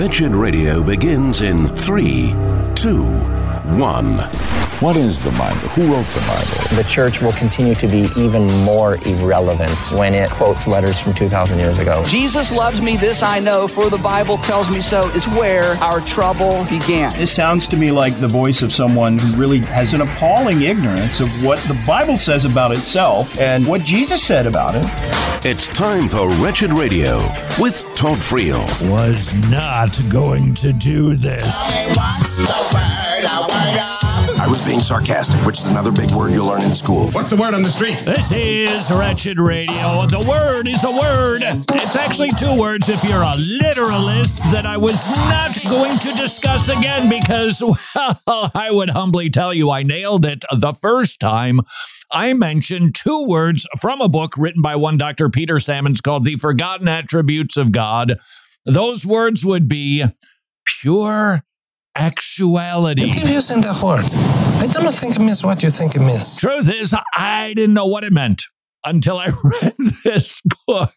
Wretched Radio begins in three, two, one. What is the Bible? Who wrote the Bible? The church will continue to be even more irrelevant when it quotes letters from 2,000 years ago. Jesus loves me, this I know, for the Bible tells me so, is where our trouble began. This sounds to me like the voice of someone who really has an appalling ignorance of what the Bible says about itself and what Jesus said about it. It's time for Wretched Radio with Todd Friel. Was not going to do this. I was being sarcastic, which is another big word you'll learn in school. What's the word on the street? This is Wretched Radio. The word is a word. It's actually two words if you're a literalist that I was not going to discuss again because, well, I would humbly tell you I nailed it the first time. I mentioned two words from a book written by one Dr. Peter Sammons called The Forgotten Attributes of God. Those words would be pure actuality. You keep using the word. I don't think it means what you think it means. Truth is, I didn't know what it meant until I read this book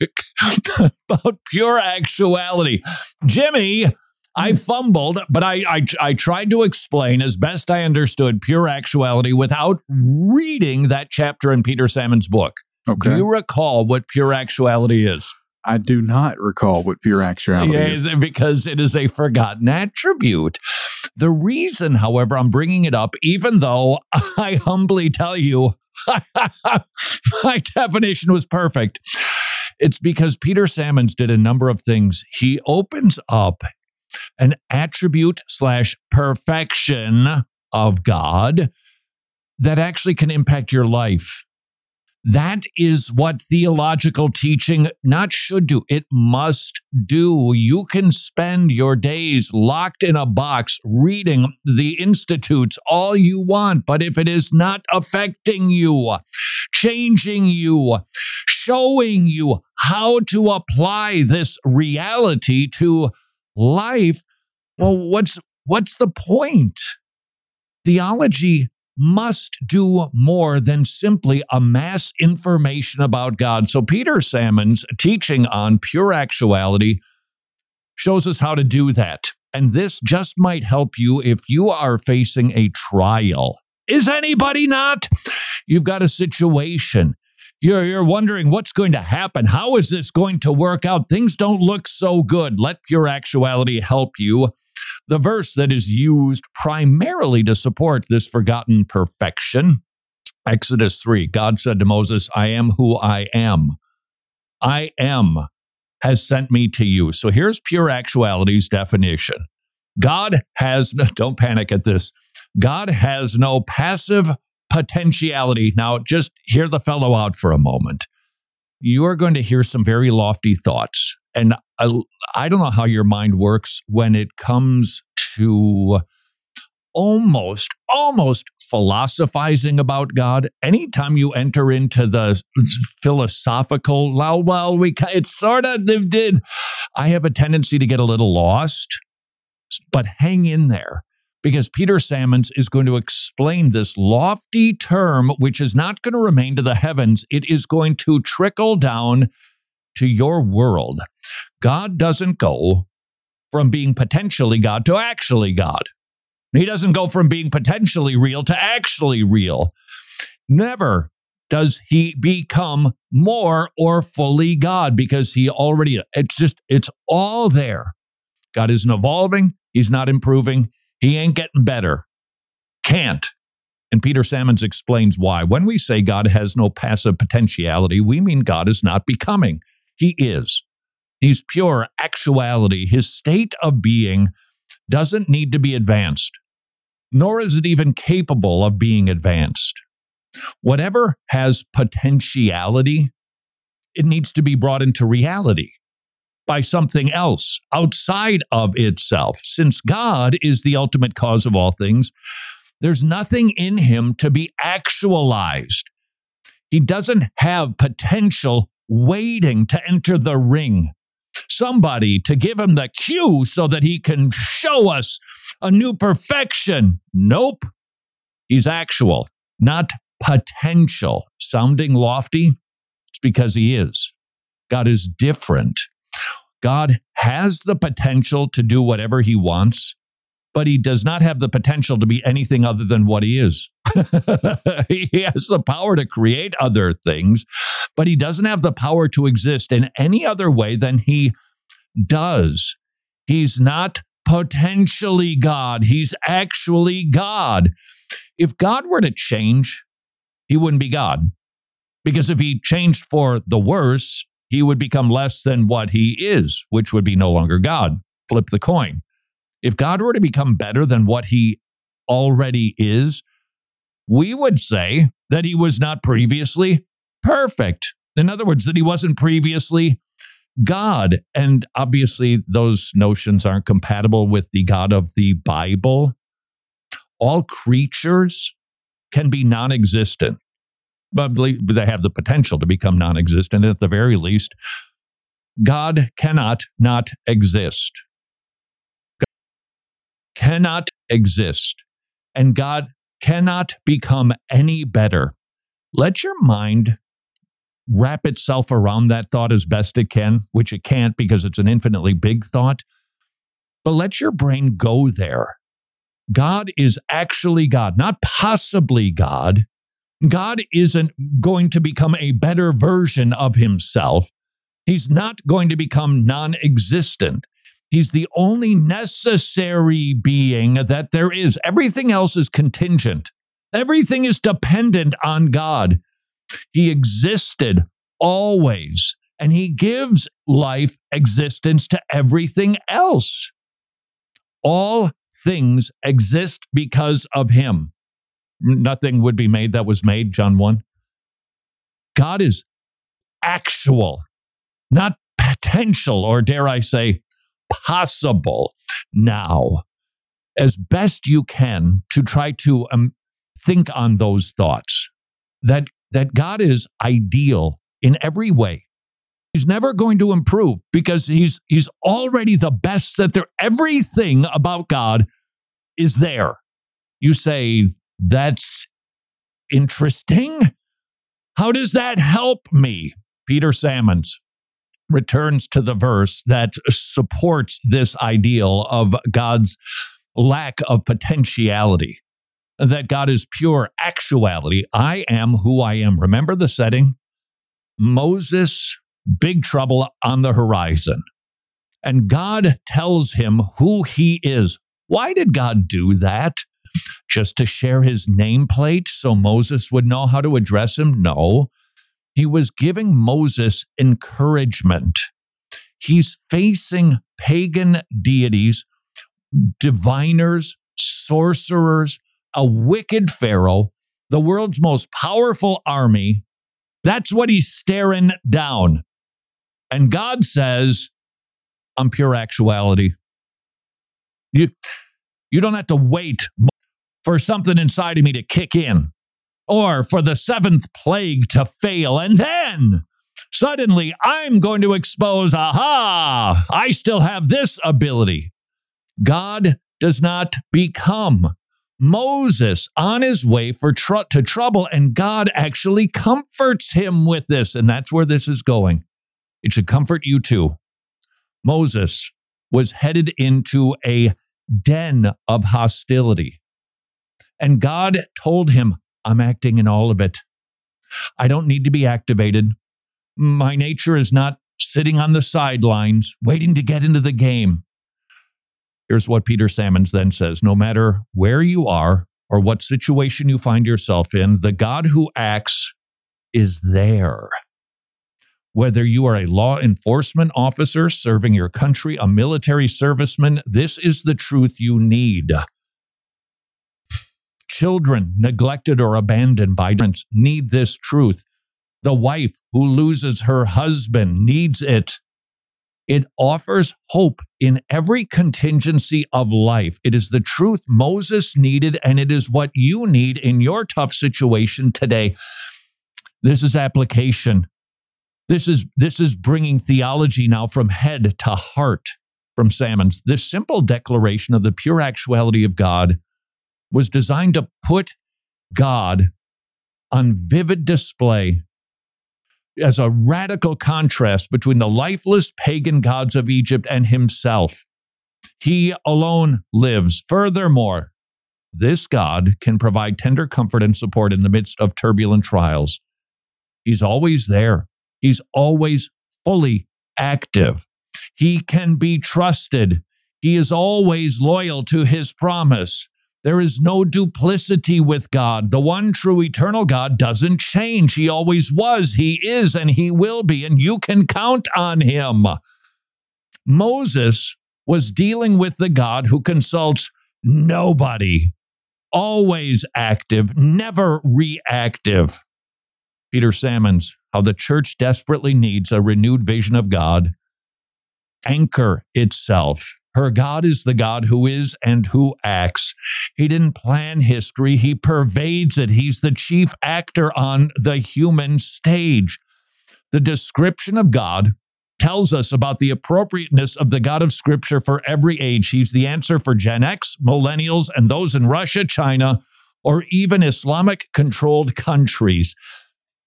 about pure actuality. Jimmy, I hmm. fumbled, but I, I I tried to explain as best I understood pure actuality without reading that chapter in Peter Sammons' book. Okay. Do you recall what pure actuality is? I do not recall what pure actuality Yes, is. because it is a forgotten attribute. The reason, however, I'm bringing it up, even though I humbly tell you my definition was perfect, it's because Peter Sammons did a number of things. He opens up an attribute slash perfection of God that actually can impact your life. That is what theological teaching not should do. It must do. You can spend your days locked in a box reading the institutes all you want, but if it is not affecting you, changing you, showing you how to apply this reality to life, well, what's what's the point? Theology must do more than simply amass information about God. So, Peter Sammons' teaching on pure actuality shows us how to do that. And this just might help you if you are facing a trial. Is anybody not? You've got a situation. You're, you're wondering what's going to happen. How is this going to work out? Things don't look so good. Let pure actuality help you the verse that is used primarily to support this forgotten perfection. Exodus 3, God said to Moses, I am who I am. I am has sent me to you. So here's pure actuality's definition God has, don't panic at this, God has no passive potentiality. Now, just hear the fellow out for a moment. You are going to hear some very lofty thoughts. And I, I don't know how your mind works when it comes to almost, almost philosophizing about God. Anytime you enter into the philosophical, well, we it's sort of did. I have a tendency to get a little lost, but hang in there because Peter Sammons is going to explain this lofty term, which is not going to remain to the heavens. It is going to trickle down to your world. God doesn't go from being potentially God to actually God. He doesn't go from being potentially real to actually real. Never does he become more or fully God because he already, it's just, it's all there. God isn't evolving, he's not improving, he ain't getting better. Can't. And Peter Sammons explains why. When we say God has no passive potentiality, we mean God is not becoming. He is. He's pure actuality. His state of being doesn't need to be advanced, nor is it even capable of being advanced. Whatever has potentiality, it needs to be brought into reality by something else outside of itself. Since God is the ultimate cause of all things, there's nothing in him to be actualized. He doesn't have potential waiting to enter the ring. Somebody to give him the cue so that he can show us a new perfection. Nope. He's actual, not potential. Sounding lofty? It's because he is. God is different. God has the potential to do whatever he wants, but he does not have the potential to be anything other than what he is. he has the power to create other things, but he doesn't have the power to exist in any other way than he does. He's not potentially God, he's actually God. If God were to change, he wouldn't be God. Because if he changed for the worse, he would become less than what he is, which would be no longer God. Flip the coin. If God were to become better than what he already is, we would say that he was not previously perfect. In other words, that he wasn't previously God. And obviously, those notions aren't compatible with the God of the Bible. All creatures can be non existent, but they have the potential to become non existent. At the very least, God cannot not exist cannot exist and God cannot become any better. Let your mind wrap itself around that thought as best it can, which it can't because it's an infinitely big thought. But let your brain go there. God is actually God, not possibly God. God isn't going to become a better version of himself. He's not going to become non existent. He's the only necessary being that there is. Everything else is contingent, everything is dependent on God. He existed always, and He gives life existence to everything else. All things exist because of Him. Nothing would be made that was made, John 1. God is actual, not potential, or dare I say, possible now as best you can to try to um, think on those thoughts that that God is ideal in every way. He's never going to improve because he's he's already the best that there everything about God is there. You say that's interesting. How does that help me? Peter Sammons returns to the verse that supports this ideal of God's lack of potentiality, that God is pure actuality. I am who I am. Remember the setting? Moses, big trouble on the horizon. And God tells him who he is. Why did God do that? Just to share his nameplate so Moses would know how to address him? No. He was giving Moses encouragement. He's facing pagan deities, diviners, sorcerers, a wicked Pharaoh, the world's most powerful army. That's what he's staring down. And God says, I'm pure actuality. You, you don't have to wait for something inside of me to kick in or for the seventh plague to fail. And then suddenly I'm going to expose, aha, I still have this ability. God does not become Moses on his way for tr- to trouble, and God actually comforts him with this. And that's where this is going. It should comfort you too. Moses was headed into a den of hostility. And God told him, I'm acting in all of it. I don't need to be activated. My nature is not sitting on the sidelines waiting to get into the game. Here's what Peter Sammons then says No matter where you are or what situation you find yourself in, the God who acts is there. Whether you are a law enforcement officer serving your country, a military serviceman, this is the truth you need. Children neglected or abandoned by parents need this truth. The wife who loses her husband needs it. It offers hope in every contingency of life. It is the truth Moses needed, and it is what you need in your tough situation today. This is application. This is, this is bringing theology now from head to heart from Sammons. This simple declaration of the pure actuality of God was designed to put God on vivid display as a radical contrast between the lifeless pagan gods of Egypt and himself. He alone lives. Furthermore, this God can provide tender comfort and support in the midst of turbulent trials. He's always there. He's always fully active. He can be trusted. He is always loyal to his promise. There is no duplicity with God. The one true eternal God doesn't change. He always was, He is, and He will be, and you can count on Him. Moses was dealing with the God who consults nobody, always active, never reactive. Peter Sammons, how the church desperately needs a renewed vision of God, anchor itself her God is the God who is and who acts. He didn't plan history, He pervades it. He's the chief actor on the human stage. The description of God tells us about the appropriateness of the God of Scripture for every age. He's the answer for Gen X, millennials, and those in Russia, China, or even Islamic controlled countries.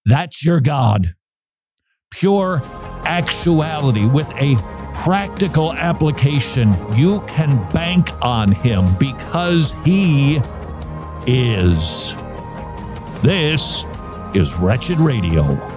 That's your God. Pure actuality with a practical application, you can bank on him because he is. This is Wretched Radio.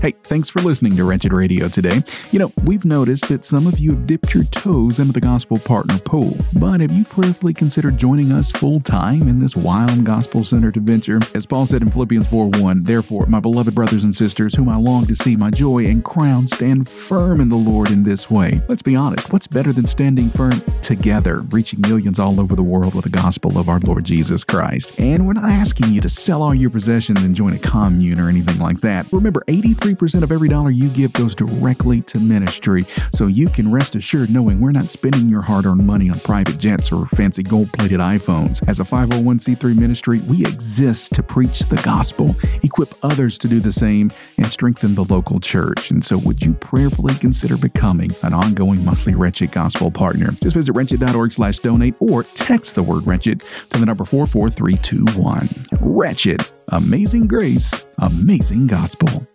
Hey, thanks for listening to Wretched Radio today. You know, we've noticed that some of you have dipped your toes into the gospel partner pool, but have you prayerfully considered joining us full time in this wild gospel centered adventure? As Paul said in Philippians 4 1, therefore, my beloved brothers and sisters, whom I long to see my joy and crown, stand firm in the Lord in this way. Let's be honest, what's better than standing firm together, reaching millions all over the world with the gospel of our Lord Jesus Christ? And we're not asking you to sell all your possessions and join a commune or anything like that. Remember, 83 3% of every dollar you give goes directly to ministry, so you can rest assured knowing we're not spending your hard earned money on private jets or fancy gold plated iPhones. As a 501c3 ministry, we exist to preach the gospel, equip others to do the same, and strengthen the local church. And so, would you prayerfully consider becoming an ongoing monthly Wretched Gospel partner? Just visit wretched.org slash donate or text the word wretched to the number 44321. Wretched. Amazing grace, amazing gospel.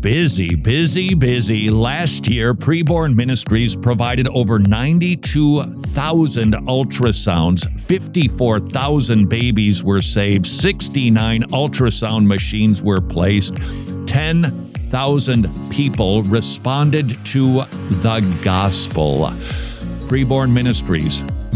Busy, busy, busy. Last year, Preborn Ministries provided over 92,000 ultrasounds, 54,000 babies were saved, 69 ultrasound machines were placed, 10,000 people responded to the gospel. Preborn Ministries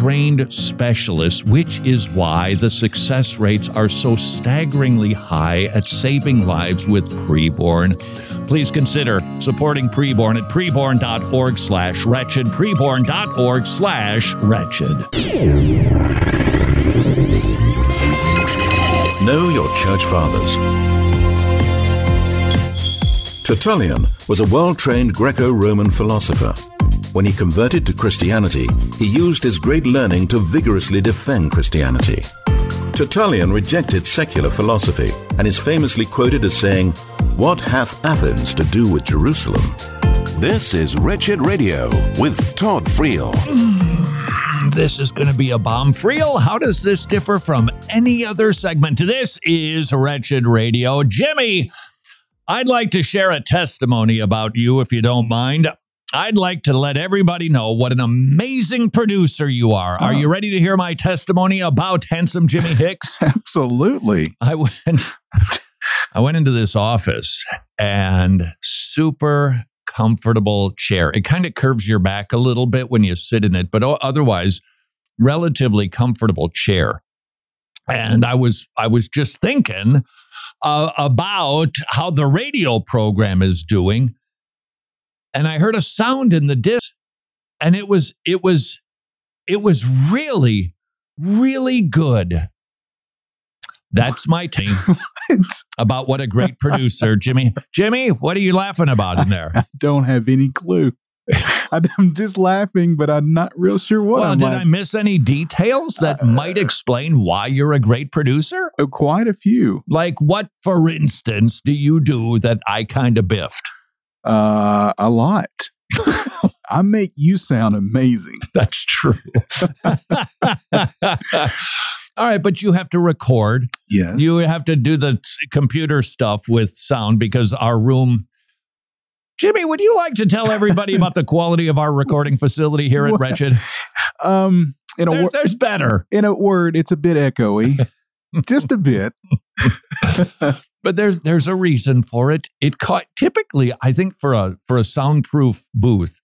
trained specialists, which is why the success rates are so staggeringly high at saving lives with preborn. Please consider supporting preborn at preborn.org slash wretched, preborn.org slash wretched. Know your church fathers. Tertullian was a well trained Greco Roman philosopher when he converted to Christianity, he used his great learning to vigorously defend Christianity. Tertullian rejected secular philosophy and is famously quoted as saying, What hath Athens to do with Jerusalem? This is Wretched Radio with Todd Friel. Mm, this is going to be a bomb. Friel, how does this differ from any other segment? This is Wretched Radio. Jimmy, I'd like to share a testimony about you if you don't mind. I'd like to let everybody know what an amazing producer you are. Are you ready to hear my testimony about handsome Jimmy Hicks? Absolutely. I went I went into this office and super comfortable chair. It kind of curves your back a little bit when you sit in it, but otherwise relatively comfortable chair. And I was I was just thinking uh, about how the radio program is doing and I heard a sound in the disc and it was it was it was really really good. That's my team about what a great producer Jimmy Jimmy, what are you laughing about in there? I don't have any clue. I'm just laughing, but I'm not real sure what. Well, I'm did like- I miss any details that uh, might explain why you're a great producer? Oh, quite a few. Like what, for instance, do you do that I kind of biffed? Uh, a lot. I make you sound amazing. That's true. All right, but you have to record. Yes. You have to do the t- computer stuff with sound because our room. Jimmy, would you like to tell everybody about the quality of our recording facility here at Wretched? Um, in a There- wor- there's better. in a word, it's a bit echoey, just a bit. but there's there's a reason for it. It caught typically, I think for a for a soundproof booth,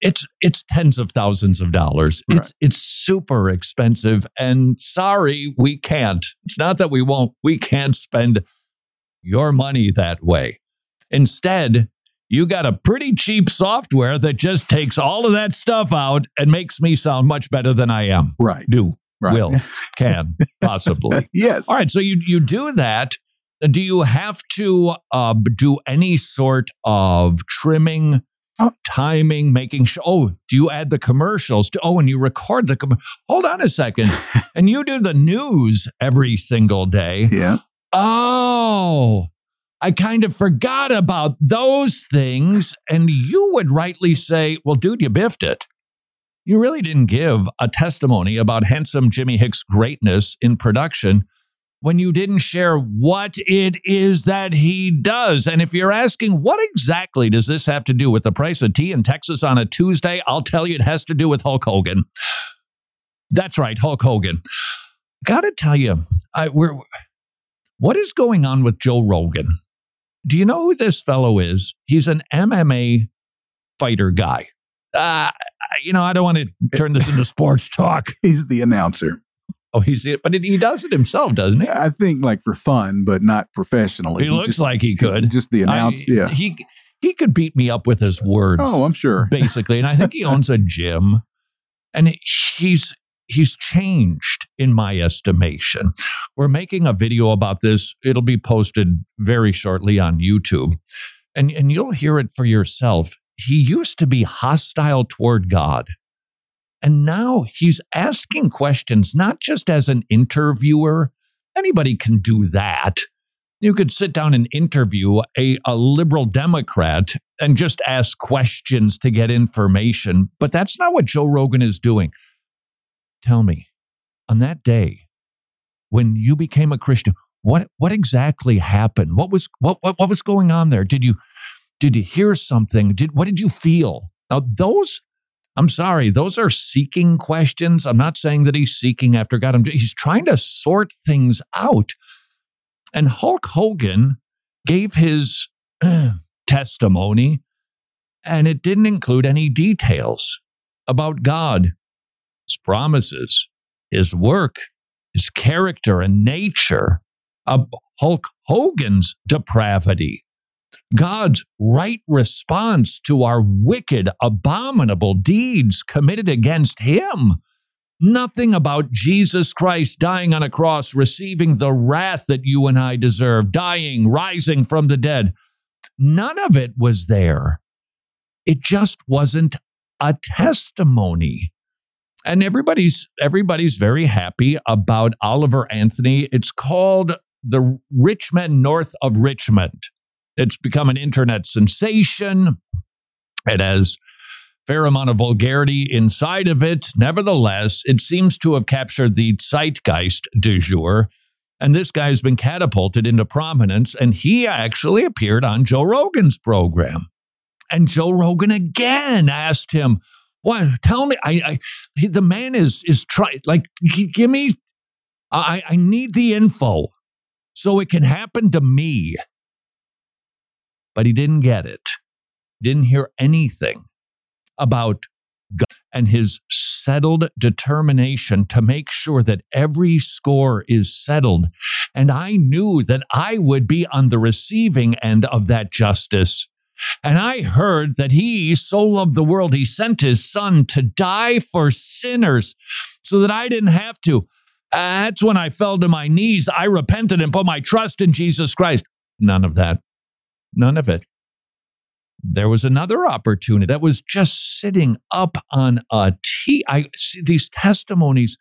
it's it's tens of thousands of dollars. It's it's super expensive. And sorry, we can't. It's not that we won't. We can't spend your money that way. Instead, you got a pretty cheap software that just takes all of that stuff out and makes me sound much better than I am. Right. Do, Right. will, can, possibly. yes. All right, so you you do that. Do you have to uh, do any sort of trimming, Oh. timing, making sure? Oh, do you add the commercials? To, oh, and you record the. Com- Hold on a second, and you do the news every single day. Yeah. Oh, I kind of forgot about those things. And you would rightly say, well, dude, you biffed it. You really didn't give a testimony about handsome Jimmy Hicks' greatness in production when you didn't share what it is that he does. And if you're asking, what exactly does this have to do with the price of tea in Texas on a Tuesday? I'll tell you it has to do with Hulk Hogan. That's right, Hulk Hogan. Gotta tell you, I, we're, what is going on with Joe Rogan? Do you know who this fellow is? He's an MMA fighter guy. Uh, you know, I don't want to turn this into sports talk. He's the announcer. Oh, he's it, but it, he does it himself, doesn't he? I think like for fun, but not professionally. He looks just, like he could. Just the announcer. Yeah. he he could beat me up with his words. Oh, I'm sure. basically, and I think he owns a gym, and he's he's changed in my estimation. We're making a video about this. It'll be posted very shortly on YouTube, and and you'll hear it for yourself. He used to be hostile toward God. And now he's asking questions, not just as an interviewer. Anybody can do that. You could sit down and interview a, a liberal Democrat and just ask questions to get information. But that's not what Joe Rogan is doing. Tell me, on that day when you became a Christian, what what exactly happened? What was what what, what was going on there? Did you did you hear something? Did what did you feel? Now those I'm sorry, those are seeking questions. I'm not saying that he's seeking after God. I'm, he's trying to sort things out. And Hulk Hogan gave his testimony, and it didn't include any details about God, his promises, his work, his character and nature, of Hulk Hogan's depravity, God's right response to our wicked, abominable deeds committed against him. Nothing about Jesus Christ dying on a cross, receiving the wrath that you and I deserve, dying, rising from the dead. None of it was there. It just wasn't a testimony. And everybody's everybody's very happy about Oliver Anthony. It's called The Rich Men North of Richmond. It's become an internet sensation. It has fair amount of vulgarity inside of it. Nevertheless, it seems to have captured the zeitgeist du jour. And this guy has been catapulted into prominence, and he actually appeared on Joe Rogan's program. And Joe Rogan again asked him, "What? Tell me, I, I he, the man is is trying like give me, I I need the info so it can happen to me." But he didn't get it. Didn't hear anything about God and his settled determination to make sure that every score is settled. And I knew that I would be on the receiving end of that justice. And I heard that he so loved the world, he sent his son to die for sinners so that I didn't have to. That's when I fell to my knees. I repented and put my trust in Jesus Christ. None of that. None of it there was another opportunity that was just sitting up on a T. I see these testimonies.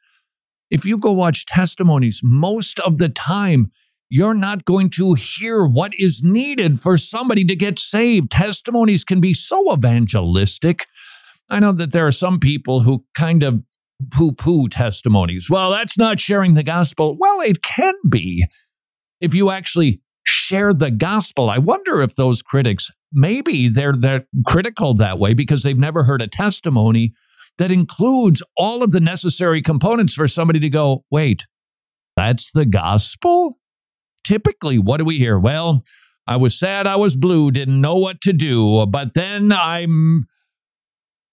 If you go watch testimonies, most of the time, you're not going to hear what is needed for somebody to get saved. Testimonies can be so evangelistic. I know that there are some people who kind of poo poo testimonies. Well, that's not sharing the gospel. Well, it can be if you actually share the gospel. I wonder if those critics maybe they're they're critical that way because they've never heard a testimony that includes all of the necessary components for somebody to go, wait, that's the gospel? Typically, what do we hear? Well, I was sad, I was blue, didn't know what to do, but then I'm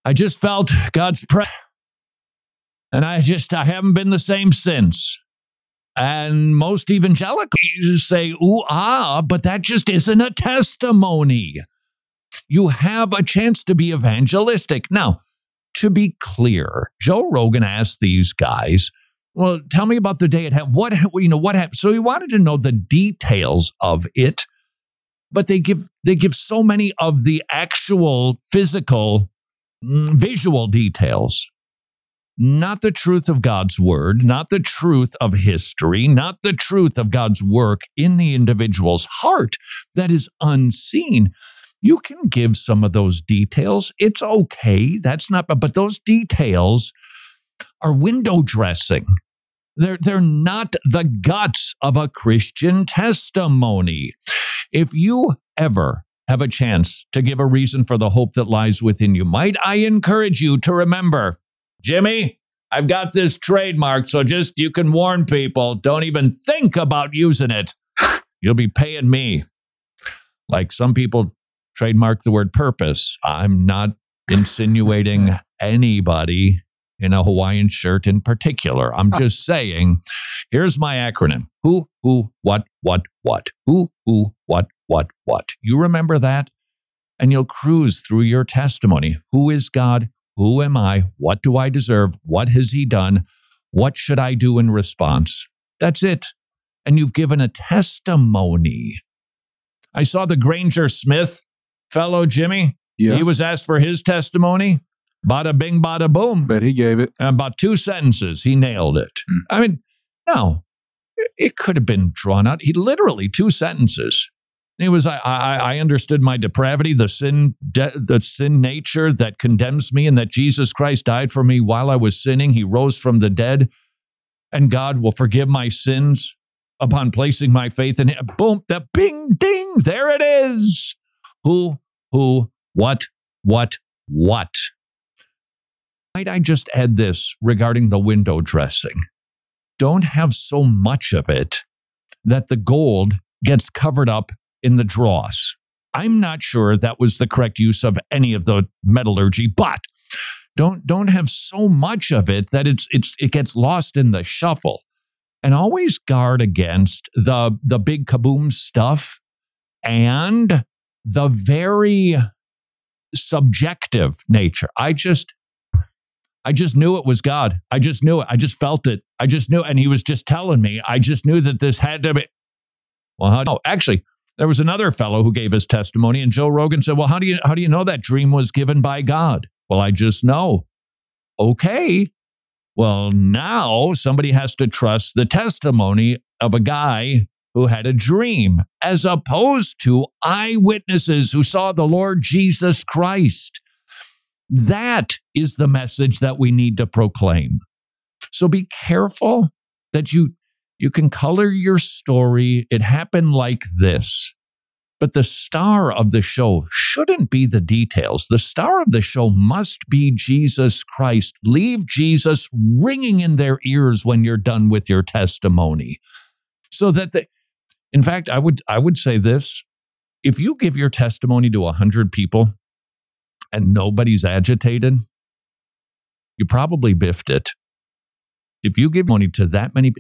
I just felt God's presence. And I just I haven't been the same since. And most evangelicals say, ooh, ah, but that just isn't a testimony. You have a chance to be evangelistic. Now, to be clear, Joe Rogan asked these guys, well, tell me about the day it happened. What, you know, what happened? So he wanted to know the details of it, but they give, they give so many of the actual physical, mm, visual details not the truth of God's word, not the truth of history, not the truth of God's work in the individual's heart that is unseen. You can give some of those details. It's okay. That's not, but those details are window dressing. They're, they're not the guts of a Christian testimony. If you ever have a chance to give a reason for the hope that lies within you, might I encourage you to remember Jimmy, I've got this trademark, so just you can warn people don't even think about using it. You'll be paying me. Like some people trademark the word purpose. I'm not insinuating anybody in a Hawaiian shirt in particular. I'm just saying, here's my acronym who, who, what, what, what. Who, who, what, what, what. You remember that? And you'll cruise through your testimony. Who is God? Who am I? What do I deserve? What has he done? What should I do in response? That's it. And you've given a testimony. I saw the Granger Smith fellow, Jimmy. Yes. He was asked for his testimony. Bada bing, bada boom. But he gave it. about two sentences, he nailed it. Mm. I mean, no, it could have been drawn out. He literally two sentences. It was I, I, understood my depravity, the sin, de- the sin nature that condemns me, and that Jesus Christ died for me while I was sinning. He rose from the dead, and God will forgive my sins upon placing my faith in Him. Boom! The bing, ding! There it is. Who, who, what, what, what? Might I just add this regarding the window dressing? Don't have so much of it that the gold gets covered up in the dross. I'm not sure that was the correct use of any of the metallurgy, but don't don't have so much of it that it's it's it gets lost in the shuffle. And always guard against the the big kaboom stuff and the very subjective nature. I just I just knew it was God. I just knew it. I just felt it. I just knew and he was just telling me. I just knew that this had to be Well, how no, actually there was another fellow who gave his testimony, and Joe Rogan said, Well, how do you how do you know that dream was given by God? Well, I just know. Okay. Well, now somebody has to trust the testimony of a guy who had a dream, as opposed to eyewitnesses who saw the Lord Jesus Christ. That is the message that we need to proclaim. So be careful that you you can color your story. It happened like this. But the star of the show shouldn't be the details. The star of the show must be Jesus Christ. Leave Jesus ringing in their ears when you're done with your testimony. So that the, in fact, I would I would say this. If you give your testimony to a hundred people and nobody's agitated, you probably biffed it. If you give money to that many,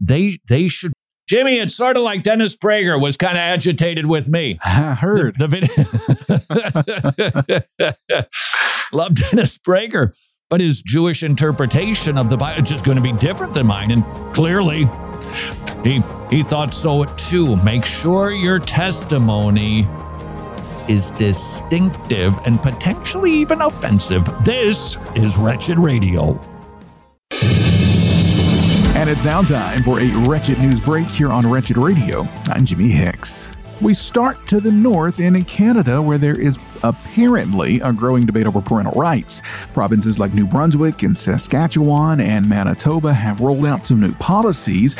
they they should Jimmy, it's sort of like Dennis Prager was kind of agitated with me. I heard. The, the video. Love Dennis Prager, but his Jewish interpretation of the Bible is just going to be different than mine. And clearly, he, he thought so too. Make sure your testimony is distinctive and potentially even offensive. This is Wretched Radio. And it's now time for a Wretched News Break here on Wretched Radio. I'm Jimmy Hicks. We start to the north in Canada, where there is apparently a growing debate over parental rights. Provinces like New Brunswick and Saskatchewan and Manitoba have rolled out some new policies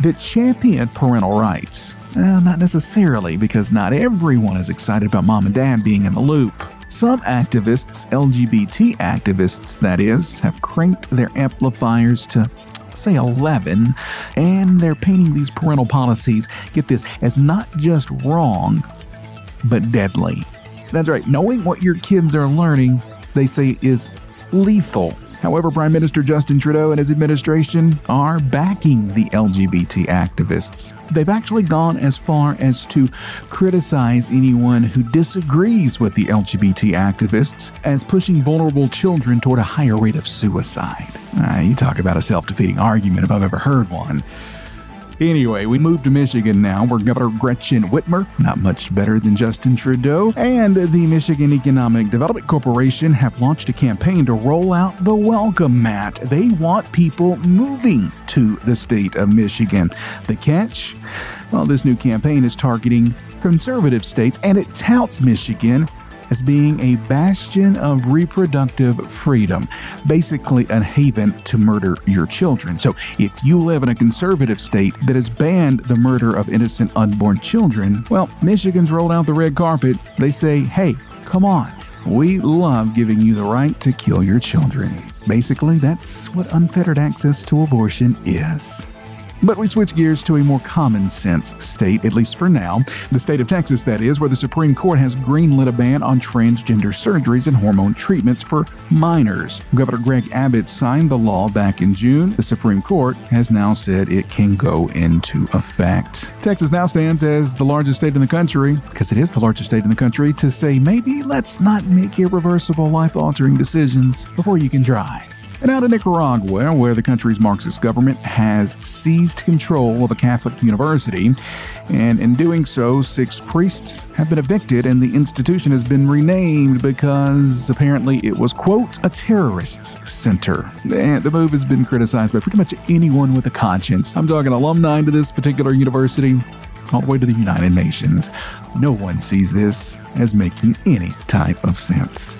that champion parental rights. Well, not necessarily, because not everyone is excited about mom and dad being in the loop. Some activists, LGBT activists that is, have cranked their amplifiers to say 11, and they're painting these parental policies, get this, as not just wrong, but deadly. That's right, knowing what your kids are learning, they say, is lethal However, Prime Minister Justin Trudeau and his administration are backing the LGBT activists. They've actually gone as far as to criticize anyone who disagrees with the LGBT activists as pushing vulnerable children toward a higher rate of suicide. Ah, you talk about a self defeating argument if I've ever heard one. Anyway, we move to Michigan now, where Governor Gretchen Whitmer, not much better than Justin Trudeau, and the Michigan Economic Development Corporation have launched a campaign to roll out the Welcome Mat. They want people moving to the state of Michigan. The catch? Well, this new campaign is targeting conservative states and it touts Michigan as being a bastion of reproductive freedom, basically a haven to murder your children. So, if you live in a conservative state that has banned the murder of innocent unborn children, well, Michigan's rolled out the red carpet. They say, hey, come on. We love giving you the right to kill your children. Basically, that's what unfettered access to abortion is. But we switch gears to a more common sense state, at least for now. The state of Texas, that is, where the Supreme Court has greenlit a ban on transgender surgeries and hormone treatments for minors. Governor Greg Abbott signed the law back in June. The Supreme Court has now said it can go into effect. Texas now stands as the largest state in the country, because it is the largest state in the country, to say maybe let's not make irreversible life altering decisions before you can drive. And out of Nicaragua, where the country's Marxist government has seized control of a Catholic university. And in doing so, six priests have been evicted, and the institution has been renamed because apparently it was, quote, a terrorists center. And the move has been criticized by pretty much anyone with a conscience. I'm talking alumni to this particular university, all the way to the United Nations. No one sees this as making any type of sense.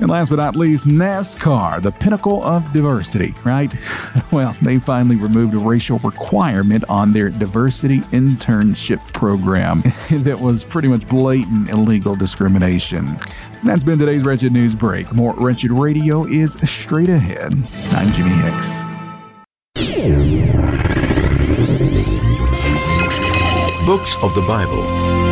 And last but not least, NASCAR, the pinnacle of diversity, right? Well, they finally removed a racial requirement on their diversity internship program that was pretty much blatant illegal discrimination. That's been today's Wretched News Break. More Wretched Radio is straight ahead. I'm Jimmy Hicks. Books of the Bible.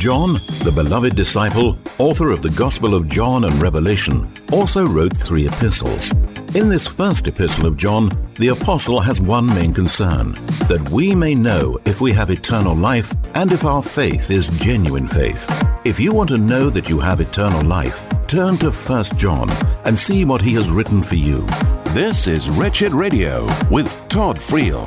John, the beloved disciple, author of the Gospel of John and Revelation, also wrote three epistles. In this first epistle of John, the apostle has one main concern that we may know if we have eternal life and if our faith is genuine faith. If you want to know that you have eternal life, turn to 1 John and see what he has written for you. This is Wretched Radio with Todd Friel.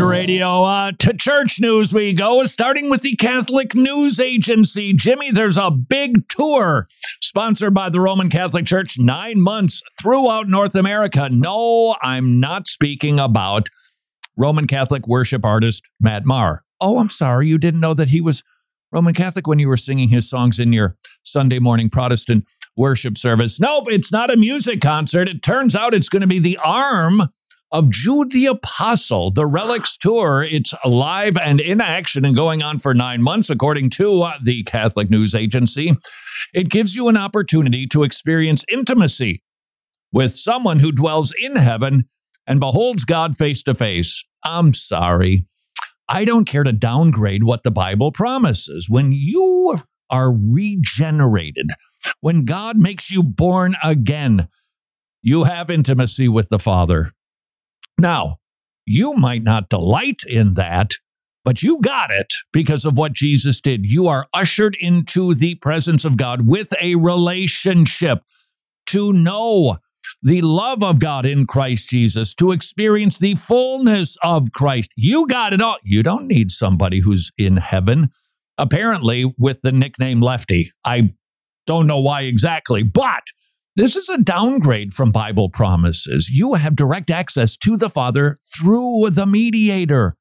Radio. Uh, to church news we go, starting with the Catholic News Agency. Jimmy, there's a big tour sponsored by the Roman Catholic Church, nine months throughout North America. No, I'm not speaking about Roman Catholic worship artist Matt Maher. Oh, I'm sorry, you didn't know that he was Roman Catholic when you were singing his songs in your Sunday morning Protestant worship service. Nope, it's not a music concert. It turns out it's going to be the arm of Jude the Apostle, the Relics Tour. It's live and in action and going on for nine months, according to uh, the Catholic News Agency. It gives you an opportunity to experience intimacy with someone who dwells in heaven and beholds God face to face. I'm sorry. I don't care to downgrade what the Bible promises. When you are regenerated, when God makes you born again, you have intimacy with the Father. Now, you might not delight in that, but you got it because of what Jesus did. You are ushered into the presence of God with a relationship to know the love of God in Christ Jesus, to experience the fullness of Christ. You got it all. You don't need somebody who's in heaven, apparently, with the nickname Lefty. I don't know why exactly, but this is a downgrade from Bible promises. You have direct access to the Father through the mediator,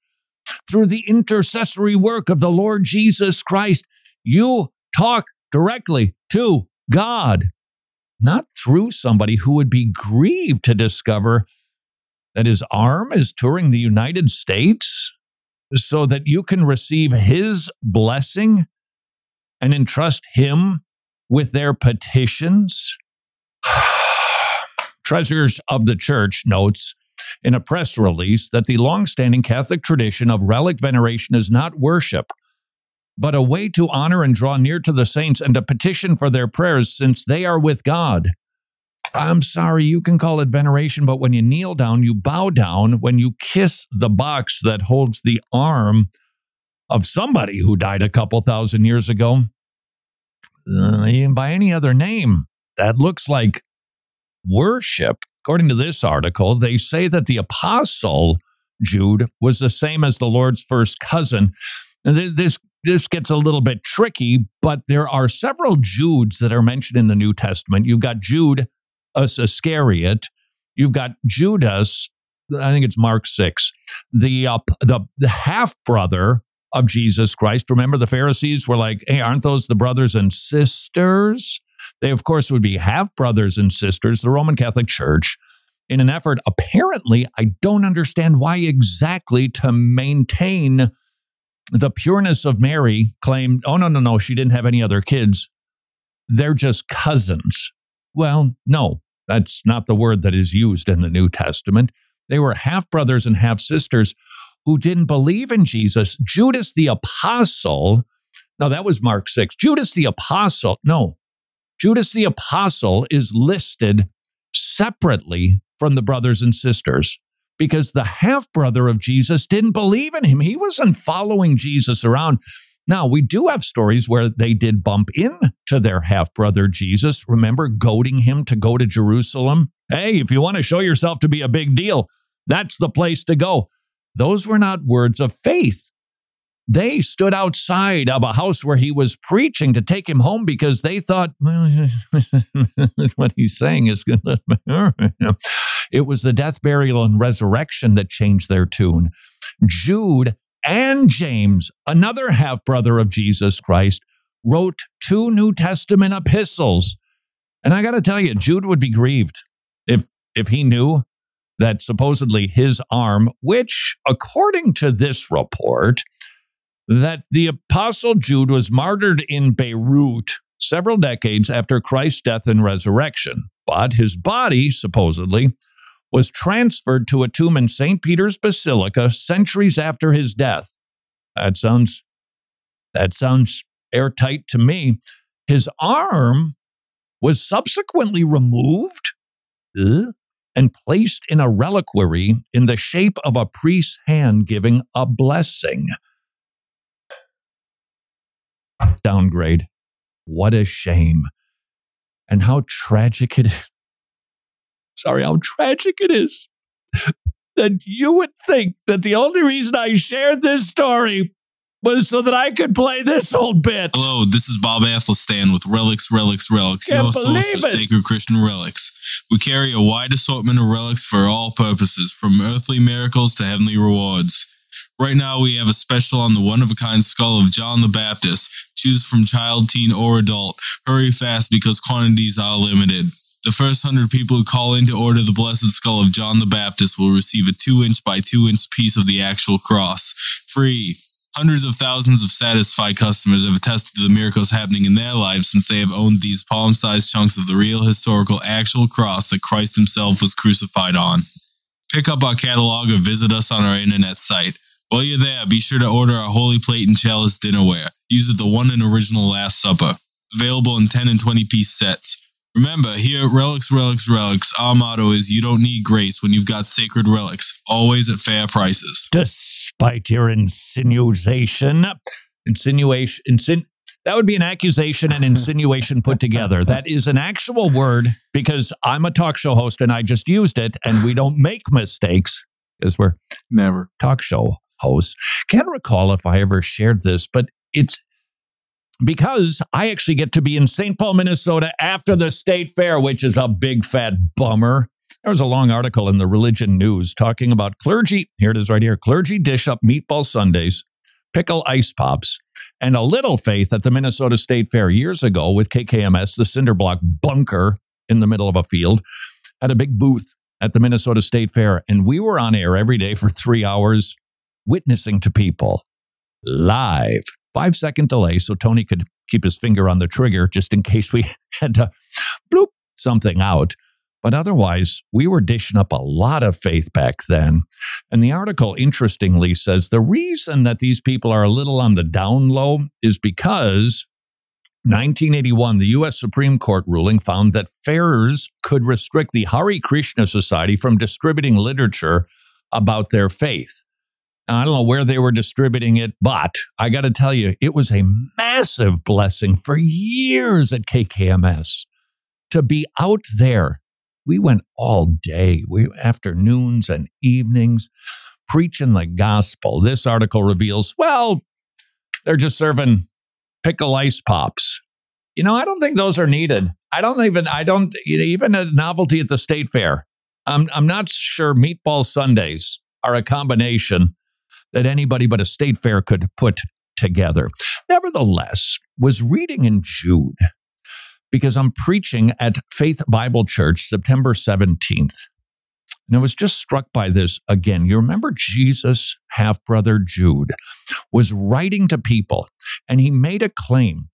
through the intercessory work of the Lord Jesus Christ. You talk directly to God, not through somebody who would be grieved to discover that his arm is touring the United States so that you can receive his blessing and entrust him with their petitions. Treasures of the Church notes in a press release that the long-standing Catholic tradition of relic veneration is not worship, but a way to honor and draw near to the saints and to petition for their prayers since they are with God. I'm sorry, you can call it veneration, but when you kneel down, you bow down. When you kiss the box that holds the arm of somebody who died a couple thousand years ago, uh, by any other name, that looks like worship. According to this article, they say that the apostle Jude was the same as the Lord's first cousin. This this gets a little bit tricky, but there are several Judes that are mentioned in the New Testament. You've got Jude Iscariot, you've got Judas, I think it's Mark 6, the uh, the, the half brother of Jesus Christ. Remember the Pharisees were like, "Hey, aren't those the brothers and sisters?" They, of course, would be half brothers and sisters, the Roman Catholic Church, in an effort, apparently, I don't understand why exactly, to maintain the pureness of Mary, claimed, oh, no, no, no, she didn't have any other kids. They're just cousins. Well, no, that's not the word that is used in the New Testament. They were half brothers and half sisters who didn't believe in Jesus. Judas the Apostle, now that was Mark 6. Judas the Apostle, no, Judas the Apostle is listed separately from the brothers and sisters because the half brother of Jesus didn't believe in him. He wasn't following Jesus around. Now, we do have stories where they did bump into their half brother Jesus. Remember, goading him to go to Jerusalem? Hey, if you want to show yourself to be a big deal, that's the place to go. Those were not words of faith they stood outside of a house where he was preaching to take him home because they thought, what he's saying is good. it was the death, burial, and resurrection that changed their tune. Jude and James, another half brother of Jesus Christ, wrote two New Testament epistles. And I got to tell you, Jude would be grieved if if he knew that supposedly his arm, which according to this report, that the Apostle Jude was martyred in Beirut several decades after Christ's death and resurrection, but his body, supposedly, was transferred to a tomb in St. Peter's Basilica centuries after his death. That sounds that sounds airtight to me. His arm was subsequently removed uh, and placed in a reliquary in the shape of a priest's hand giving a blessing. Downgrade. What a shame. And how tragic it is. Sorry, how tragic it is that you would think that the only reason I shared this story was so that I could play this old bitch. Hello, this is Bob Athelstan with Relics, Relics, Relics, Can't your source believe it. sacred Christian relics. We carry a wide assortment of relics for all purposes, from earthly miracles to heavenly rewards. Right now, we have a special on the one of a kind skull of John the Baptist. Choose from child, teen, or adult. Hurry fast because quantities are limited. The first hundred people who call in to order the blessed skull of John the Baptist will receive a two inch by two inch piece of the actual cross. Free. Hundreds of thousands of satisfied customers have attested to the miracles happening in their lives since they have owned these palm sized chunks of the real historical actual cross that Christ himself was crucified on. Pick up our catalog or visit us on our internet site. While you're there, be sure to order our Holy Plate and Chalice dinnerware. Use it the one and original Last Supper. Available in 10 and 20 piece sets. Remember, here at Relics, Relics, Relics, our motto is you don't need grace when you've got sacred relics, always at fair prices. Despite your insinuation, insinuation, insin, that would be an accusation and insinuation put together. That is an actual word because I'm a talk show host and I just used it, and we don't make mistakes because we're never talk show hosts. Can't recall if I ever shared this, but it's because I actually get to be in St. Paul, Minnesota after the state fair, which is a big fat bummer. There was a long article in the Religion News talking about clergy. Here it is right here clergy dish up meatball Sundays, pickle ice pops, and a little faith at the Minnesota State Fair years ago with KKMS, the cinderblock bunker in the middle of a field, had a big booth at the Minnesota State Fair. And we were on air every day for three hours, witnessing to people live. Five second delay so Tony could keep his finger on the trigger just in case we had to bloop something out. But otherwise, we were dishing up a lot of faith back then. And the article, interestingly, says the reason that these people are a little on the down low is because 1981, the U.S. Supreme Court ruling found that fairs could restrict the Hare Krishna Society from distributing literature about their faith. I don't know where they were distributing it, but I got to tell you, it was a massive blessing for years at KKMS to be out there. We went all day, we afternoons and evenings preaching the gospel. This article reveals, well, they're just serving pickle ice pops. You know, I don't think those are needed. I don't even, I don't, even a novelty at the state fair. I'm, I'm not sure meatball Sundays are a combination that anybody but a state fair could put together. Nevertheless, was reading in Jude because I'm preaching at Faith Bible Church September 17th. And I was just struck by this again. You remember Jesus' half brother Jude was writing to people and he made a claim.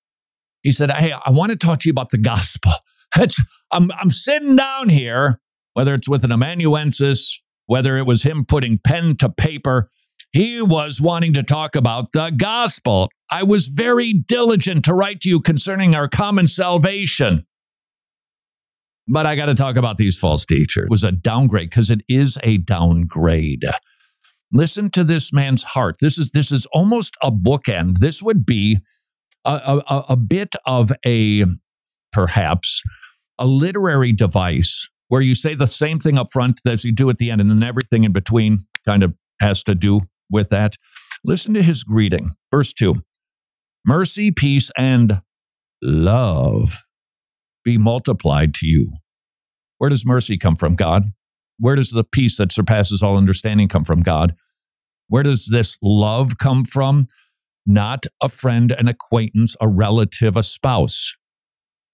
He said, Hey, I want to talk to you about the gospel. I'm, I'm sitting down here, whether it's with an amanuensis, whether it was him putting pen to paper, he was wanting to talk about the gospel. I was very diligent to write to you concerning our common salvation. But I got to talk about these false teachers. It was a downgrade because it is a downgrade. Listen to this man's heart. This is this is almost a bookend. This would be a, a, a bit of a perhaps a literary device where you say the same thing up front as you do at the end, and then everything in between kind of has to do with that. Listen to his greeting. Verse 2 Mercy, peace, and love be multiplied to you. Where does mercy come from, God? Where does the peace that surpasses all understanding come from, God? Where does this love come from? Not a friend, an acquaintance, a relative, a spouse.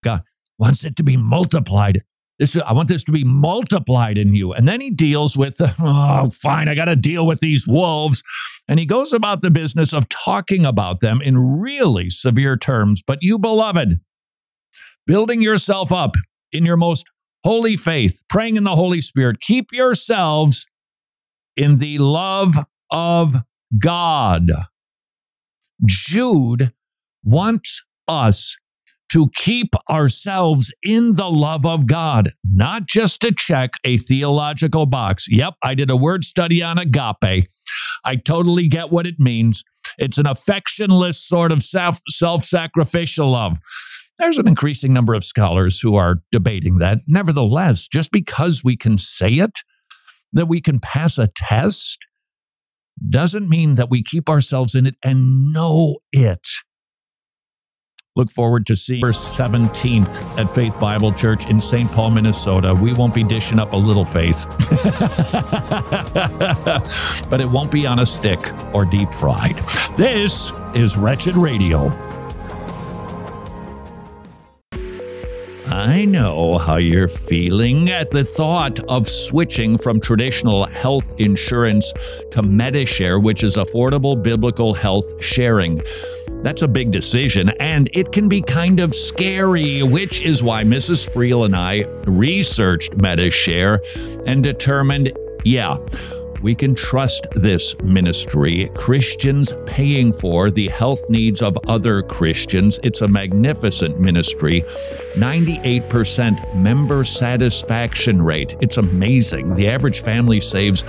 God wants it to be multiplied. This, I want this to be multiplied in you. And then he deals with, oh, fine, I got to deal with these wolves. And he goes about the business of talking about them in really severe terms. But you, beloved, building yourself up in your most holy faith, praying in the Holy Spirit, keep yourselves in the love of God. Jude wants us to keep ourselves in the love of God, not just to check a theological box. Yep, I did a word study on agape. I totally get what it means. It's an affectionless sort of self sacrificial love. There's an increasing number of scholars who are debating that. Nevertheless, just because we can say it, that we can pass a test, doesn't mean that we keep ourselves in it and know it. Look forward to seeing verse 17th at Faith Bible Church in St. Paul, Minnesota. We won't be dishing up a little faith, but it won't be on a stick or deep fried. This is Wretched Radio. I know how you're feeling at the thought of switching from traditional health insurance to Medi-Share, which is affordable biblical health sharing. That's a big decision, and it can be kind of scary, which is why Mrs. Friel and I researched Medi-Share and determined yeah, we can trust this ministry. Christians paying for the health needs of other Christians. It's a magnificent ministry. 98% member satisfaction rate. It's amazing. The average family saves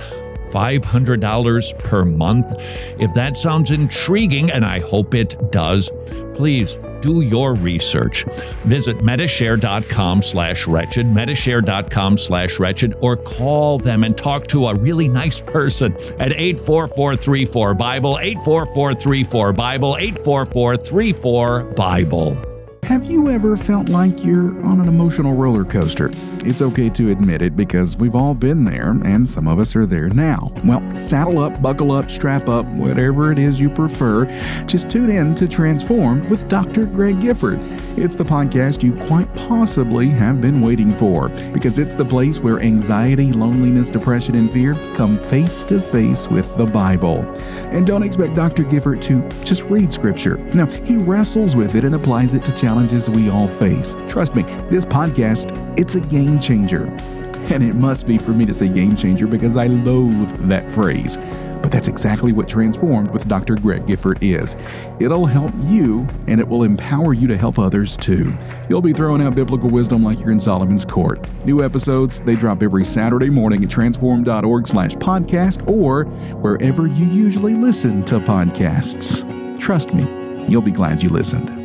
$500 per month. If that sounds intriguing, and I hope it does, please do your research. Visit medishare.com slash wretched, medishare.com slash wretched, or call them and talk to a really nice person at 84434-BIBLE, 84434-BIBLE, 84434-BIBLE. Have you ever felt like you're on an emotional roller coaster? It's okay to admit it because we've all been there, and some of us are there now. Well, saddle up, buckle up, strap up, whatever it is you prefer. Just tune in to Transformed with Dr. Greg Gifford. It's the podcast you quite possibly have been waiting for because it's the place where anxiety, loneliness, depression, and fear come face to face with the Bible. And don't expect Dr. Gifford to just read Scripture. No, he wrestles with it and applies it to challenges challenges we all face. Trust me, this podcast, it's a game changer. And it must be for me to say game changer because I loathe that phrase. But that's exactly what Transformed with Dr. Greg Gifford is. It'll help you and it will empower you to help others too. You'll be throwing out biblical wisdom like you're in Solomon's court. New episodes, they drop every Saturday morning at transform.org slash podcast or wherever you usually listen to podcasts. Trust me, you'll be glad you listened.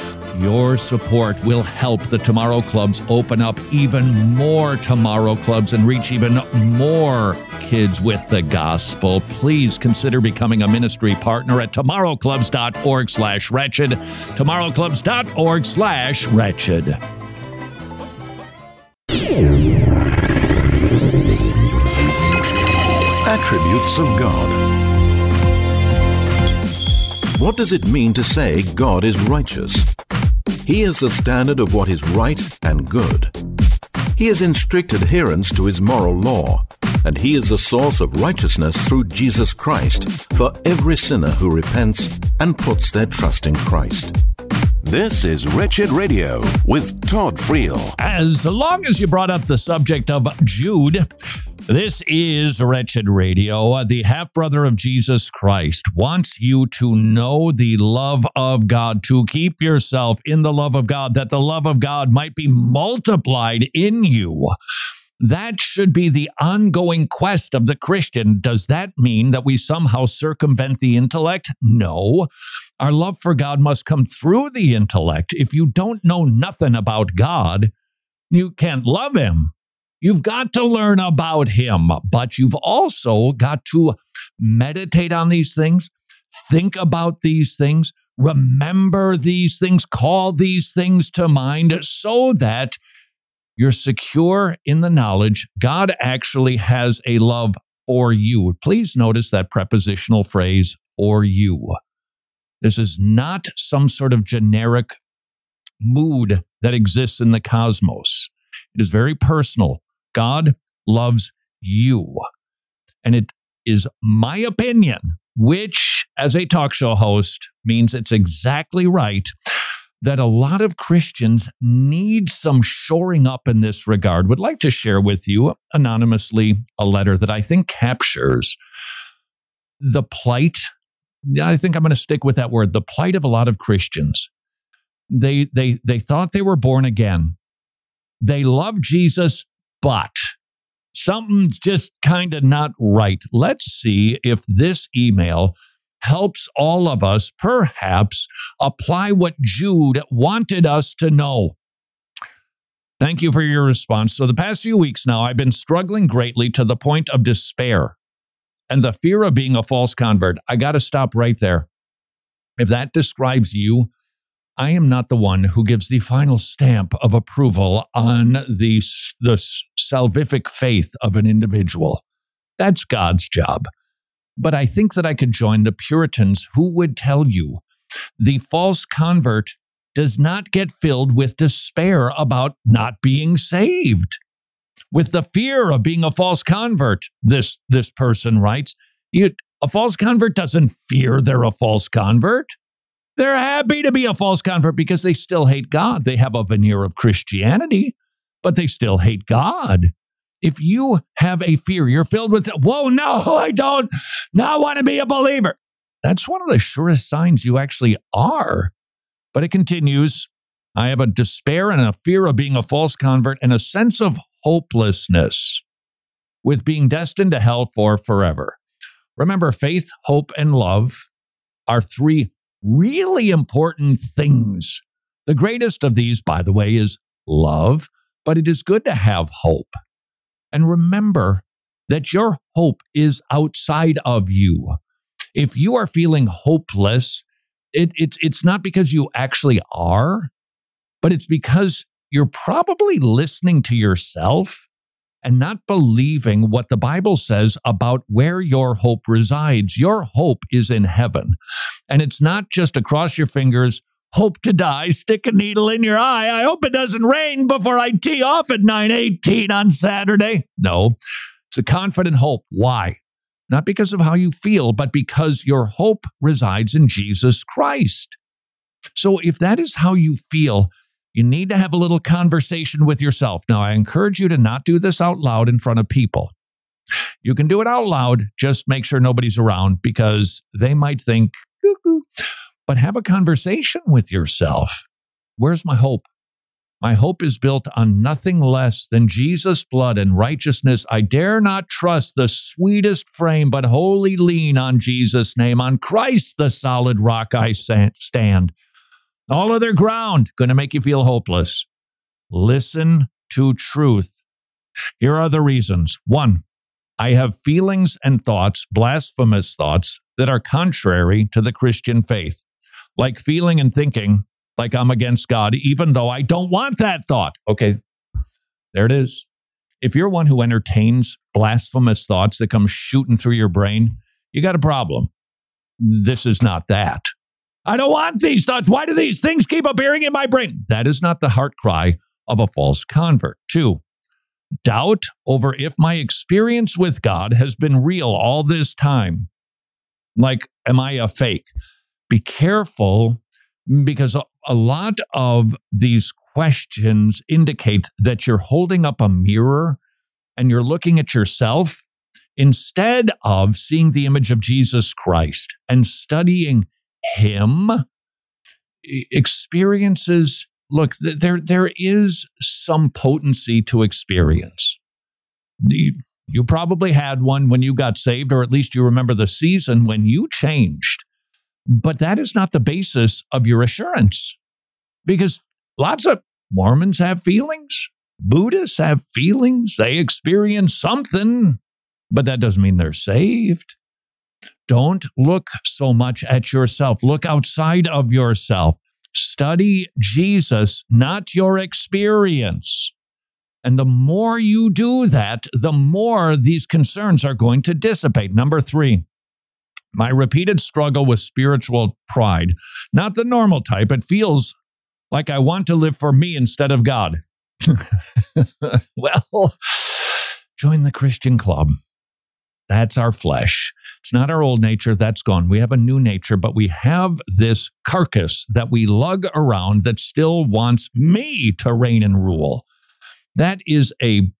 Your support will help the Tomorrow Clubs open up even more Tomorrow Clubs and reach even more kids with the gospel. Please consider becoming a ministry partner at tomorrowclubs.org slash wretched, tomorrowclubs.org slash wretched. Attributes of God. What does it mean to say God is righteous? He is the standard of what is right and good. He is in strict adherence to his moral law, and he is the source of righteousness through Jesus Christ for every sinner who repents and puts their trust in Christ. This is Wretched Radio with Todd Friel. As long as you brought up the subject of Jude, this is Wretched Radio. The half brother of Jesus Christ wants you to know the love of God, to keep yourself in the love of God, that the love of God might be multiplied in you. That should be the ongoing quest of the Christian. Does that mean that we somehow circumvent the intellect? No. Our love for God must come through the intellect. If you don't know nothing about God, you can't love Him. You've got to learn about Him, but you've also got to meditate on these things, think about these things, remember these things, call these things to mind so that You're secure in the knowledge God actually has a love for you. Please notice that prepositional phrase, for you. This is not some sort of generic mood that exists in the cosmos. It is very personal. God loves you. And it is my opinion, which, as a talk show host, means it's exactly right, that a lot of Christians need some shoring up in this regard. Would like to share with you anonymously a letter that I think captures the plight. I think I'm going to stick with that word, the plight of a lot of Christians. They they they thought they were born again. They love Jesus, but something's just kind of not right. Let's see if this email helps all of us perhaps apply what Jude wanted us to know. Thank you for your response. So, the past few weeks now, I've been struggling greatly to the point of despair and the fear of being a false convert. I got to stop right there. If that describes you, I am not the one who gives the final stamp of approval on the, the salvific faith of an individual. That's God's job. But I think that I could join the Puritans who would tell you the false convert does not get filled with despair about not being saved. With the fear of being a false convert, this, this person writes, you, a false convert doesn't fear they're a false convert. They're happy to be a false convert because they still hate God. They have a veneer of Christianity, but they still hate God. If you have a fear, you're filled with, whoa, no, I don't not want to be a believer. That's one of the surest signs you actually are. But it continues I have a despair and a fear of being a false convert and a sense of hopelessness with being destined to hell for forever. Remember, faith, hope, and love are three really important things. The greatest of these, by the way, is love, but it is good to have hope. And remember that your hope is outside of you. If you are feeling hopeless, it, it's, it's not because you actually are, but it's because you're probably listening to yourself and not believing what the Bible says about where your hope resides. Your hope is in heaven. And it's not just across your fingers, hope to die, stick a needle in your eye. I hope it doesn't rain before I tee off at 918 on Saturday. No, it's a confident hope. Why? Not because of how you feel, but because your hope resides in Jesus Christ. So if that is how you feel, you need to have a little conversation with yourself. Now, I encourage you to not do this out loud in front of people. You can do it out loud, just make sure nobody's around because they might think. But have a conversation with yourself. Where's my hope? My hope is built on nothing less than Jesus' blood and righteousness. I dare not trust the sweetest frame, but wholly lean on Jesus' name. On Christ, the solid rock, I stand. All other ground going to make you feel hopeless. Listen to truth. Here are the reasons. One, I have feelings and thoughts, blasphemous thoughts, that are contrary to the Christian faith, like feeling and thinking like I'm against God, even though I don't want that thought. Okay, there it is. If you're one who entertains blasphemous thoughts that come shooting through your brain, you got a problem. This is not that. I don't want these thoughts. Why do these things keep appearing in my brain? That is not the heart cry of a false convert. Two, doubt over if my experience with God has been real all this time. Like, am I a fake? Be careful because a lot of these questions indicate that you're holding up a mirror and you're looking at yourself instead of seeing the image of Jesus Christ and studying him. Experiences look there there is some potency to experience. You, you probably had one when you got saved or at least you remember the season when you changed but that is not the basis of your assurance because lots of mormons have feelings buddhists have feelings they experience something but that doesn't mean they're saved don't look so much at yourself. Look outside of yourself. Study Jesus, not your experience. And the more you do that, the more these concerns are going to dissipate. Number three, my repeated struggle with spiritual pride, not the normal type. It feels like I want to live for me instead of God. well, join the Christian club. That's our flesh. It's not our old nature. That's gone. We have a new nature, but we have this carcass that we lug around that still wants me to reign and rule. That is a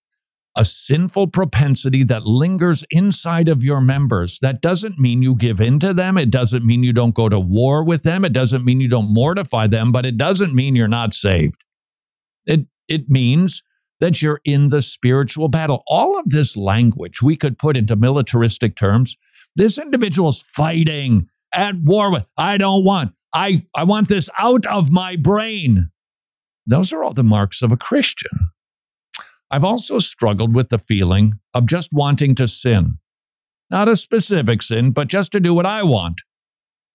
a sinful propensity that lingers inside of your members. That doesn't mean you give in to them. It doesn't mean you don't go to war with them. It doesn't mean you don't mortify them, but it doesn't mean you're not saved. It, it means that you're in the spiritual battle. All of this language we could put into militaristic terms. This individual's fighting at war with, I don't want, I, I want this out of my brain. Those are all the marks of a Christian. I've also struggled with the feeling of just wanting to sin. Not a specific sin, but just to do what I want.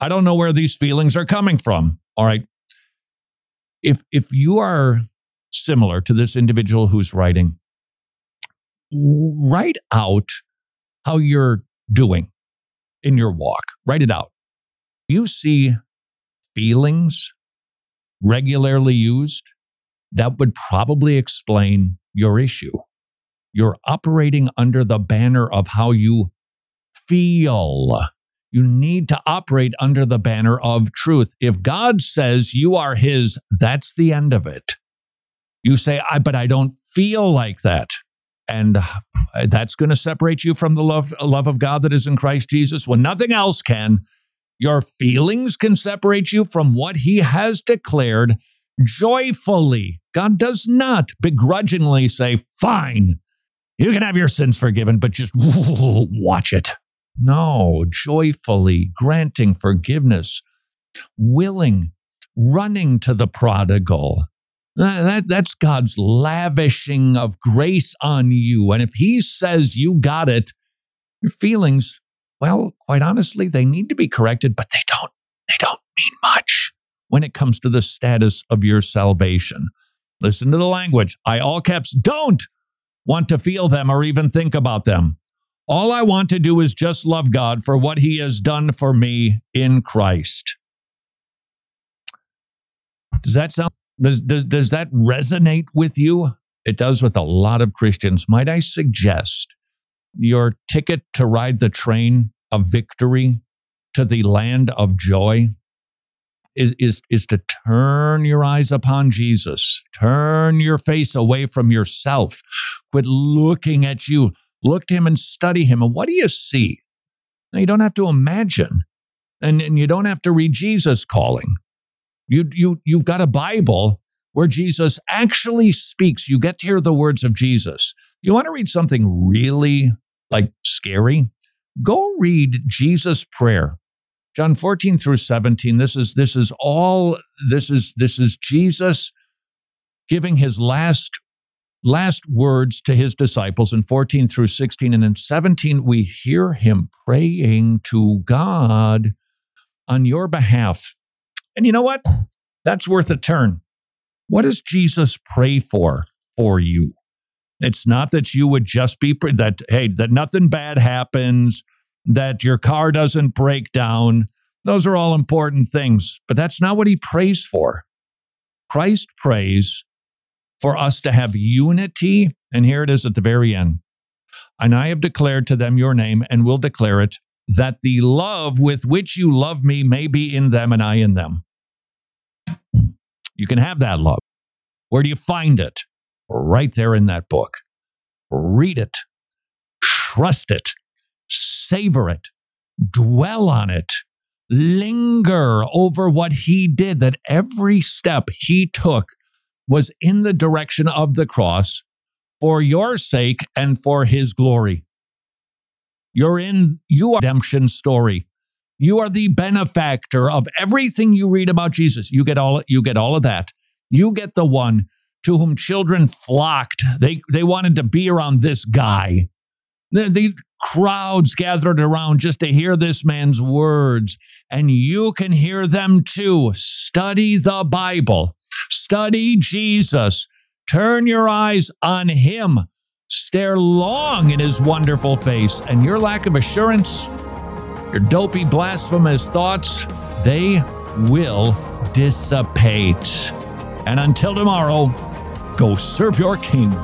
I don't know where these feelings are coming from. All right. If if you are similar to this individual who's writing, write out how you're doing in your walk. Write it out. You see feelings regularly used, that would probably explain your issue. You're operating under the banner of how you feel. You need to operate under the banner of truth. If God says you are His, that's the end of it. You say, I, but I don't feel like that. And that's going to separate you from the love, love of God that is in Christ Jesus when nothing else can. Your feelings can separate you from what He has declared joyfully. God does not begrudgingly say, Fine, you can have your sins forgiven, but just watch it. No, joyfully granting forgiveness, willing, running to the prodigal. That, that's God's lavishing of grace on you. And if He says you got it, your feelings, well, quite honestly, they need to be corrected, but they don't, they don't mean much when it comes to the status of your salvation. Listen to the language. I all caps don't want to feel them or even think about them. All I want to do is just love God for what he has done for me in Christ. Does that sound does, does, does that resonate with you? It does with a lot of Christians. Might I suggest your ticket to ride the train of victory to the land of joy is, is, is to turn your eyes upon Jesus. Turn your face away from yourself. Quit looking at you. Look to him and study him. And what do you see? Now, you don't have to imagine, and, and you don't have to read Jesus calling. You, you, you've got a Bible where Jesus actually speaks. You get to hear the words of Jesus. You want to read something really like scary? Go read Jesus' prayer. John 14 through 17, this is this is all this is this is Jesus giving his last last words to his disciples in 14 through 16 and in 17 we hear him praying to God on your behalf. And you know what? That's worth a turn. What does Jesus pray for for you? It's not that you would just be that hey that nothing bad happens that your car doesn't break down. Those are all important things, but that's not what he prays for. Christ prays for us to have unity, and here it is at the very end. And I have declared to them your name and will declare it, that the love with which you love me may be in them and I in them. You can have that love. Where do you find it? Right there in that book. Read it, trust it, savor it, dwell on it, linger over what he did, that every step he took was in the direction of the cross for your sake and for his glory. You're in your redemption story. You are the benefactor of everything you read about Jesus. You get all you get all of that. You get the one to whom children flocked. They they wanted to be around this guy. The, the crowds gathered around just to hear this man's words, and you can hear them too. Study the Bible, study Jesus. Turn your eyes on Him. Stare long in His wonderful face, and your lack of assurance, your dopey, blasphemous thoughts, they will dissipate. And until tomorrow, go serve your King.